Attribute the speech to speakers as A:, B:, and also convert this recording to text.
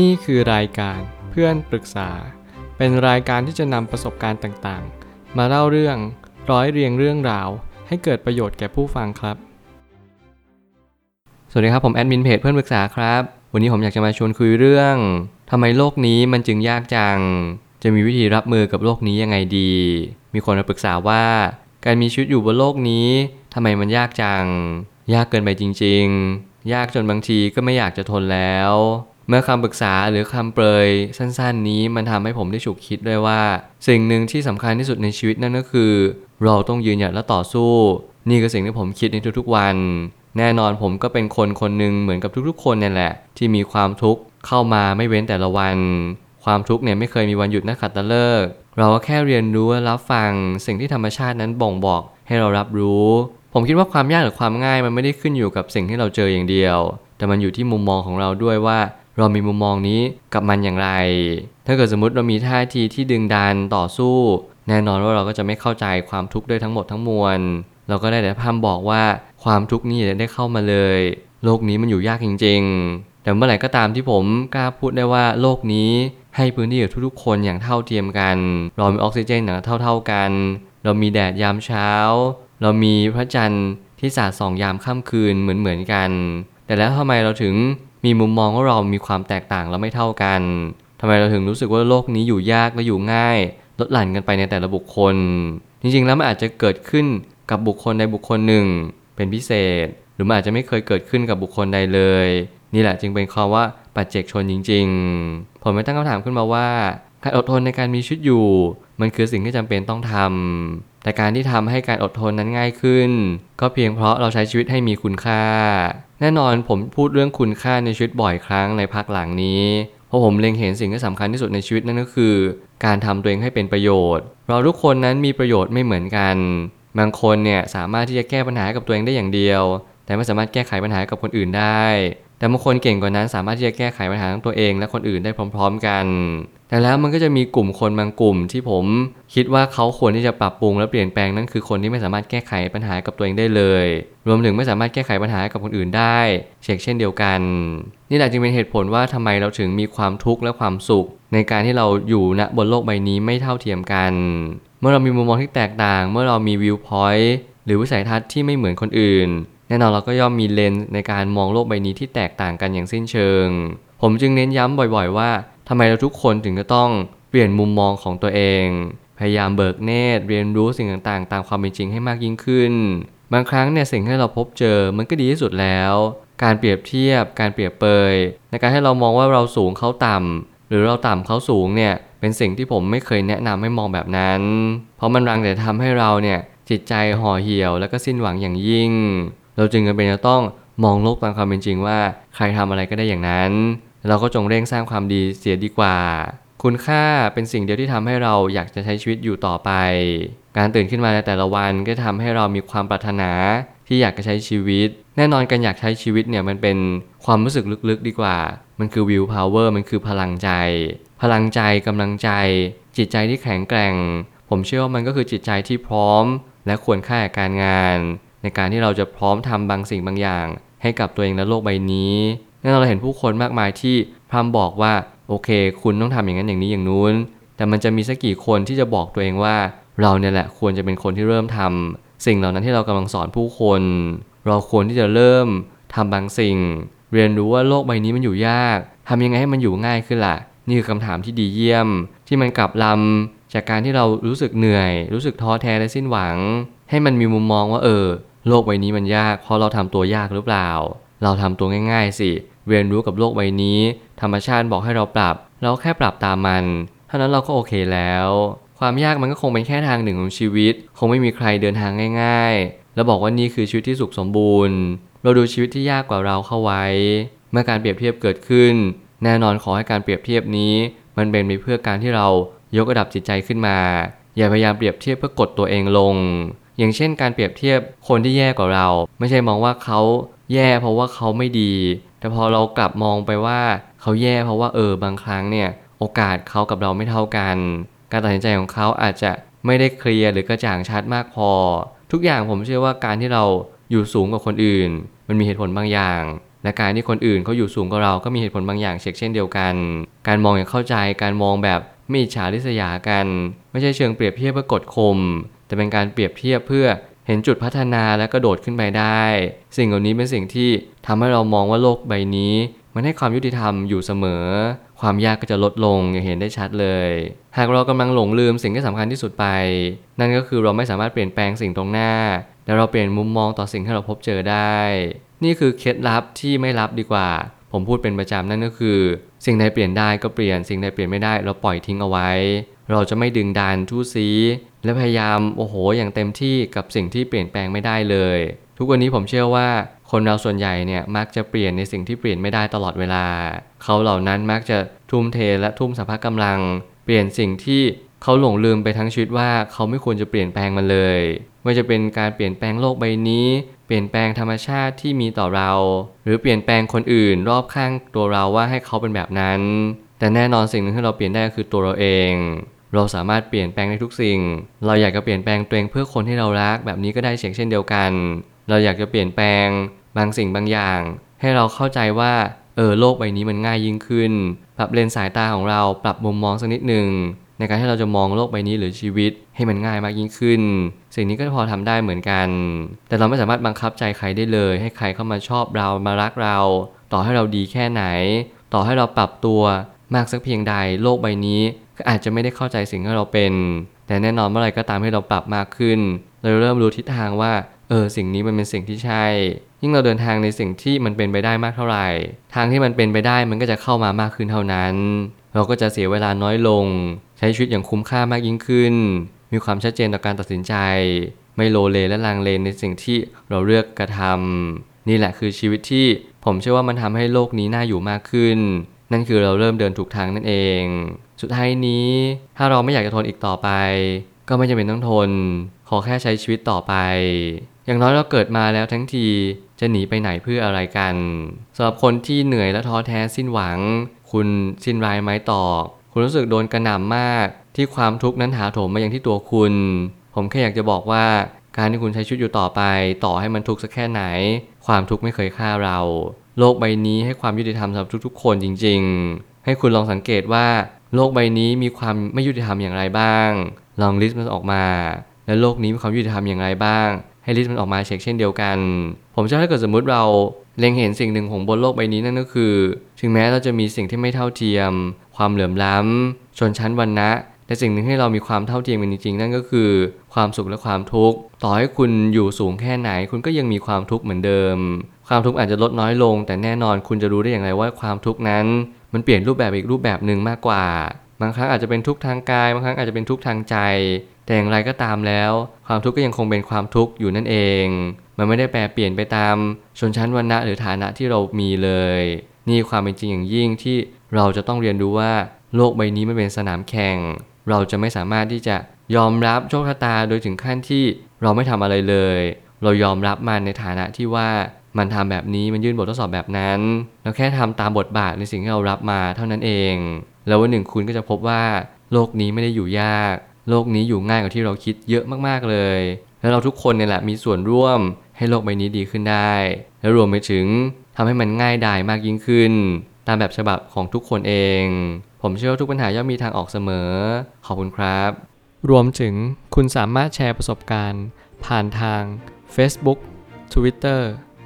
A: นี่คือรายการเพื่อนปรึกษา เป็นรายการที่จะนำประสบการณ์ต่างๆ มาเล่าเรื่องร้อยเรียงเรื่องราว ให้เกิดประโยชน์แก่ผู้ฟังครับ สวัสดีครับผมแอดมินเพจเพื่อนปรึกษาครับ วันนี้ผมอยากจะมาชวนคุยเรื่องทำไมโลกนี้มันจึงยากจัง จะมีวิธีรับมือกับโลกนี้ยังไงดี มีคนมาปรึกษาว่า การมีชีวิตอยู่บนโลกนี้ทำไมมันยากจัง ยากเกินไปจริง ๆ ยากจนบางทีก็ไม่อยากจะทนแล้ว มื่อคำปรึกษาหรือคำเปรยสั้นๆนี้มันทำให้ผมได้ฉุกคิดด้วยว่า สิ่งหนึ่งที่สำคัญที่สุดในชีวิตนั่นก็คือ เราต้องยืนหยัดและต่อสู้ นี่คือสิ่งที่ผมคิดในทุกๆวัน แน่นอนผมก็เป็นคนคนหนึ่งเหมือนกับทุกๆ คนนั่นแหละ ที่มีความทุกข์เข้ามาไม่เว้นแต่ละวัน ความทุกข์เนี่ยไม่เคยมีวันหยุดนักขัดตฤกษ์เราก็แค่เรียนรู้และรับฟัง สิ่งที่ธรรมชาตินั้นบ่งบอกให้เรารับรู้ ผมคิดว่าความยากหรือความง่ายมันไม่ได้ขึ้นอยู่กับสิ่งที่เราเจออย่างเดียว แต่มันอยู่ที่มุมมองของเราด้วยว่า เรามีมุมมองนี้กับมันอย่างไร ถ้าเกิดสมมติเรามีท่าทีที่ดึงดันต่อสู้ แน่นอนว่าเราก็จะไม่เข้าใจความทุกข์ด้วยทั้งหมดทั้งมวล เราก็ได้แต่พร่ำบอกว่าความทุกข์นี้อย่ได้เข้ามาเลย โลกนี้มันอยู่ยากจริง ๆ แต่เมื่อไหร่ก็ตามที่ผมกล้าพูดได้ว่าโลกนี้ให้พื้นที่กับทุกๆ คนอย่างเท่าเทียมกัน เรามีออกซิเจนอย่างเท่า ๆกัน เรามีแดดยามเช้า เรามีพระจันทร์ที่สาดส่องยามค่ำคืนเหมือนๆกัน แต่แล้วทำไมเราถึง มีมุมมองว่าเรามีความแตกต่างและไม่เท่ากันทำไมเราถึงรู้สึกว่าโลกนี้อยู่ยากและอยู่ง่าย ลดหลั่นกันไปในแต่ละบุคคล จริงๆ แล้วมันอาจจะเกิดขึ้นกับบุคคลใดบุคคลหนึ่ง เป็นพิเศษ หรือมันอาจจะไม่เคยเกิดขึ้นกับบุคคลใดเลย นี่แหละจึงเป็นคำว่าปัจเจกชนจริง ๆ ผมไม่ตั้งคำถามขึ้นมาว่า การอดทนในการมีชีวิตอยู่ มันคือสิ่งที่จำเป็นต้องทำ แต่การที่ทำให้การอดทนนั้นง่ายขึ้น ก็เพียงเพราะเราใช้ชีวิตให้มีคุณค่า แน่นอนผมพูดเรื่องคุณค่าในชีวิตบ่อยครั้งในพักหลังนี้เพราะผมเล็งเห็นสิ่งที่สำคัญที่สุดในชีวิตนั่นก็คือ การทำตัวเองให้เป็นประโยชน์ เราทุกคนนั้นมีประโยชน์ไม่เหมือนกัน บางคนเนี่ยสามารถที่จะแก้ปัญหากับตัวเองได้อย่างเดียว แต่ไม่สามารถแก้ไขปัญหากับคนอื่นได้ แต่บางคนเก่งกว่านั้นสามารถที่จะแก้ไขปัญหาของตัวเองและคนอื่นได้พร้อม ๆ กัน แต่แล้วมันก็จะมีกลุ่มคนบางกลุ่มที่ผมคิดว่าเขาควรที่จะปรับปรุงและเปลี่ยนแปลงนั่นคือคนที่ไม่สามารถแก้ไขปัญหากับตัวเองได้เลย รวมถึงไม่สามารถแก้ไขปัญหากับคนอื่นได้เช่นเช่นเดียวกัน นี่แหละจึงเป็นเหตุผลว่าทำไมเราถึงมีความทุกข์และความสุข ในการที่เราอยู่ณบนโลกใบนี้ไม่เท่าเทียมกัน เมื่อเรามีมุมมองที่แตกต่าง เมื่อเรามีวิวพอยต์หรือวิสัยทัศน์ที่ไม่เหมือนคนอื่น แน่นอนเราก็ย่อมมีเลนส์ในการมองโลกใบนี้ที่แตกต่างกันอย่างสิ้นเชิง ผมจึงเน้นย้ำบ่อยๆ ว่าทำไมเราทุกคนถึงจะต้องเปลี่ยนมุมมองของตัวเอง พยายามเบิกเนตรเรียนรู้สิ่งต่างๆ ตามความเป็นจริงให้มากยิ่งขึ้น บางครั้งเนี่ยสิ่งที่เราพบเจอมันก็ดีที่สุดแล้ว การเปรียบเทียบ การเปรียบเปยในการให้เรามองว่าเราสูงเขาต่ำหรือเราต่ำเขาสูงเนี่ยเป็นสิ่งที่ผมไม่เคยแนะนำให้มองแบบนั้น เพราะมันรังแต่ทำให้เราเนี่ยจิตใจห่อเหี่ยว แล้วก็สิ้นหวังอย่างยิ่ง เราจึงจำเป็นจะต้องมองโลกตามความเป็นจริงว่า ใครทำอะไรก็ได้อย่างนั้น เราก็จงเร่งสร้างความดีเสียดีกว่า คุณค่าเป็นสิ่งเดียวที่ทำให้เราอยากจะใช้ชีวิตอยู่ต่อไป การตื่นขึ้นมาในแต่ละวันก็ทำให้เรามีความปรารถนาที่อยากจะใช้ชีวิต แน่นอนการอยากใช้ชีวิตเนี่ยมันเป็นความรู้สึกลึกๆดีกว่า มันคือวิวพาวเวอร์มันคือพลังใจ พลังใจกำลังใจ จิตใจที่แข็งแกร่ง ผมเชื่อว่ามันก็คือจิตใจที่พร้อม และควรค่าการงาน ในการที่เราจะพร้อมทำบางสิ่งบางอย่าง ให้กับตัวเองและโลกใบนี้แน่นอนเราเห็นผู้คนมากมายที่พร่ำบอกว่าโอเค คุณต้องทำอย่างนั้นอย่างนี้อย่างนู้น แต่มันจะมีสักกี่คนที่จะบอกตัวเองว่า เราเนี่ยแหละควรจะเป็นคนที่เริ่มทำสิ่งเหล่านั้นที่เรากำลังสอนผู้คน เราควรที่จะเริ่มทำบางสิ่ง เรียนรู้ว่าโลกใบนี้มันอยู่ยากทำยังไงให้มันอยู่ง่ายขึ้นล่ะ นี่คือคำถามที่ดีเยี่ยม ที่มันกลับลำจากการที่เรารู้สึกเหนื่อย รู้สึกท้อแท้และสิ้นหวัง ให้มันมีมุมมองว่าเออ โลกใบนี้มันยากเพราะเราทำตัวยากหรือเปล่า เราทำตัวง่าย ๆ สิ เรียนรู้กับโลกใบนี้ ธรรมชาติบอกให้เราปรับ เราแค่ปรับตามมัน เท่านั้นเราก็โอเคแล้ว ความยากมันก็คงเป็นแค่ทางหนึ่งของชีวิต คงไม่มีใครเดินทางง่าย ๆ แล้วบอกว่านี่คือชีวิตที่สุขสมบูรณ์ เราดูชีวิตที่ยากกว่าเราเข้าไว้ เมื่อการเปรียบเทียบเกิดขึ้น แน่นอนขอให้การเปรียบเทียบนี้ มันเป็นไปเพื่อการที่เรายกระดับจิตใจขึ้นมา อย่าพยายามเปรียบเทียบเพื่อกดตัวเองลง อย่างเช่นการเปรียบเทียบคนที่แย่กว่าเรา ไม่ใช่มองว่าเขาแย่เพราะว่าเขาไม่ดี แต่พอเรากลับมองไปว่าเขาแย่เพราะว่าเออบางครั้งเนี่ยโอกาสเขากับเราไม่เท่ากัน การตัดสินใจของเขาอาจจะไม่ได้เคลียร์หรือกระจ่างชัดมากพอ ทุกอย่างผมเชื่อว่าการที่เราอยู่สูงกว่าคนอื่น มันมีเหตุผลบางอย่าง และการที่คนอื่นเขาอยู่สูงกว่าเราก็มีเหตุผลบางอย่างเช่นเดียวกัน การมองอย่างเข้าใจการมองแบบไม่ฉาริษยากัน ไม่ใช่เชิงเปรียบเทียบเพื่อกดข่ม แต่เป็นการเปรียบเทียบเพื่อเห็นจุดพัฒนาและกระโดดขึ้นไปได้ สิ่งเหล่านี้เป็นสิ่งที่ทำให้เรามองว่าโลกใบนี้ มันให้ความยุติธรรมอยู่เสมอ ความยากก็จะลดลงอย่างเห็นได้ชัดเลย หากเรากำลังหลงลืมสิ่งที่สำคัญที่สุดไป นั่นก็คือเราไม่สามารถเปลี่ยนแปลงสิ่งตรงหน้าแต่เราเปลี่ยนมุมมองต่อสิ่งที่เราพบเจอได้ นี่คือเคล็ดลับที่ไม่ลับดีกว่า ผมพูดเป็นประจำนั่นก็คือ สิ่งใดเปลี่ยนได้ก็เปลี่ยนสิ่งใดเปลี่ยนไม่ได้เราปล่อยทิ้งเอาไว้ เราจะไม่ดึงดันทู่ซีและพยายามโอ้โหอย่างเต็มที่กับสิ่งที่เปลี่ยนแปลงไม่ได้เลย ทุกวันนี้ผมเชื่อว่าคนเราส่วนใหญ่เนี่ยมักจะเปลี่ยนในสิ่งที่เปลี่ยนไม่ได้ตลอดเวลา เขาเหล่านั้นมักจะทุ่มเทและทุ่มสรรพกำลัง เปลี่ยนสิ่งที่เขาหลงลืมไปทั้งชีวิตว่าเขาไม่ควรจะเปลี่ยนแปลงมันเลยไม่จะเป็นการเปลี่ยนแปลงโลกใบนี้ เปลี่ยนแปลงธรรมชาติที่มีต่อเรา หรือเปลี่ยนแปลงคนอื่นรอบข้างตัวเราว่าให้เขาเป็นแบบนั้น แต่แน่นอนสิ่งหนึ่งที่เราเปลี่ยนได้ก็คือตัวเราเอง เราสามารถเปลี่ยนแปลงได้ทุกสิ่ง เราอยากจะเปลี่ยนแปลงตัวเองเพื่อคนที่เรารักแบบนี้ก็ได้เช่นเดียวกัน เราอยากจะเปลี่ยนแปลงบางสิ่งบางอย่าง ให้เราเข้าใจว่าเออโลกใบนี้มันง่ายยิ่งขึ้น ปรับเลนสายตาของเราปรับมุมมองสักนิดหนึ่งในการที่เราจะมองโลกใบนี้หรือชีวิตให้มันง่ายมากยิ่งขึ้น สิ่งนี้ก็พอทำได้เหมือนกัน แต่เราไม่สามารถบังคับใจใครได้เลย ให้ใครเข้ามาชอบเรามารักเรา ต่อให้เราดีแค่ไหน ต่อให้เราปรับตัว มากสักเพียงใดโลกใบนี้ ก็อาจจะไม่ได้เข้าใจสิ่งที่เราเป็น แต่แน่นอนเมื่อไรก็ตามให้เราปรับมากขึ้น เราเริ่มรู้ทิศทางว่าเออสิ่งนี้มันเป็นสิ่งที่ใช่ ยิ่งเราเดินทางในสิ่งที่มันเป็นไปได้มากเท่าไหร่ ทางที่มันเป็นไปได้มันก็จะเข้ามามากขึ้นเท่านั้น เราก็จะเสียเวลาน้อยลง ใช้ชีวิตอย่างคุ้มค่ามากยิ่งขึ้น มีความชัดเจนต่อการตัดสินใจ ไม่โลเลและลังเลในสิ่งที่เราเลือกกระทำนี่แหละคือชีวิตที่ผมเชื่อว่ามันทำให้โลกนี้น่าอยู่มากขึ้น นั่นคือเราเริ่มเดินถูกทางนั่นเอง สุดท้ายนี้ถ้าเราไม่อยากจะทนอีกต่อไป ก็ไม่จำเป็นต้องทน ขอแค่ใช้ชีวิตต่อไป อย่างน้อยเราเกิดมาแล้วทั้งทีจะหนีไปไหนเพื่ออะไรกันสำหรับคนที่เหนื่อยและท้อแท้สิ้นหวัง คุณสิ้นรายไม้ตอก คุณรู้สึกโดนกระหน่ำมาก ที่ความทุกข์นั้นถาโถมมาอย่างที่ตัวคุณ ผมแค่อยากจะบอกว่าการที่คุณใช้ชีวิตอยู่ต่อไป ต่อให้มันทุกข์สักแค่ไหน ความทุกข์ไม่เคยฆ่าเรา โลกใบนี้ให้ความยุติธรรมสำหรับทุกๆ คนจริง ๆ ให้คุณลองสังเกตว่า โลกใบนี้มีความไม่ยุติธรรมอย่างไรบ้าง ลองลิสต์มันออกมา และโลกนี้มีความยุติธรรมอย่างไรบ้าง ให้ลิสต์มันออกมาเช็คเช่นเดียวกัน ผมเชื่อถ้าเกิดสมมุติเราเล็งเห็นสิ่งหนึ่งของบนโลกใบนี้นั่นก็คือ ถึงแม้เราจะมีสิ่งที่ไม่เท่าเทียม ความเหลื่อมล้ำ ชนชั้นวรรณะ แต่สิ่งหนึ่งให้เรามีความเท่าเทียมกันจริงๆ นั่นก็คือ ความสุขและความทุกข์ ต่อให้คุณอยู่สูงแค่ไหน คุณก็ยังมีความทุกข์เหมือนเดิม ความทุกข์อาจจะลดน้อยลง แต่แน่นอนคุณจะรู้ได้อย่างไรว่าความทุกข์นั้น มันเปลี่ยนรูปแบบอีกรูปแบบหนึ่งมากกว่า บางครั้งอาจจะเป็นทุกข์ทางกาย บางครั้งอาจจะเป็นทุกข์ทางใจ แต่อย่างไรก็ตามแล้ว ความทุกข์ก็ยังคงเป็นความทุกข์อยู่นั่นเอง มันไม่ได้แปรเปลี่ยนไปตามชนชั้นวรรณะหรือฐานะที่เรามีเลย นี่ความเป็นจริงอย่างยิ่งที่เราจะต้องเรียนรู้ว่าโลกใบนี้ไม่เป็นสนามแข่ง เราจะไม่สามารถที่จะยอมรับโชคชะตาโดยถึงขั้นที่เราไม่ทำอะไรเลย เรายอมรับมันในฐานะที่ว่า มันทำแบบนี้มันยื่นบททดสอบแบบนั้นแล้วแค่ทำตามบทบาทในสิ่งที่เรารับมาเท่านั้นเอง แล้ววันหนึ่งคุณก็จะพบว่าโลกนี้ไม่ได้อยู่ยาก โลกนี้อยู่ง่ายกว่าที่เราคิดเยอะมากๆเลย แล้วเราทุกคนเนี่ยแหละมีส่วนร่วมให้โลกใบนี้ดีขึ้นได้ และรวมไปถึงทำให้มันง่ายดายมากยิ่งขึ้น ตามแบบฉบับของทุกคนเอง ผมเชื่อว่าทุกปัญหาย่อมมีทางออกเสมอ ขอบคุณครับ รวมถึงคุณสามารถแชร์ประสบการณ์ ผ่านทาง Facebook Twitter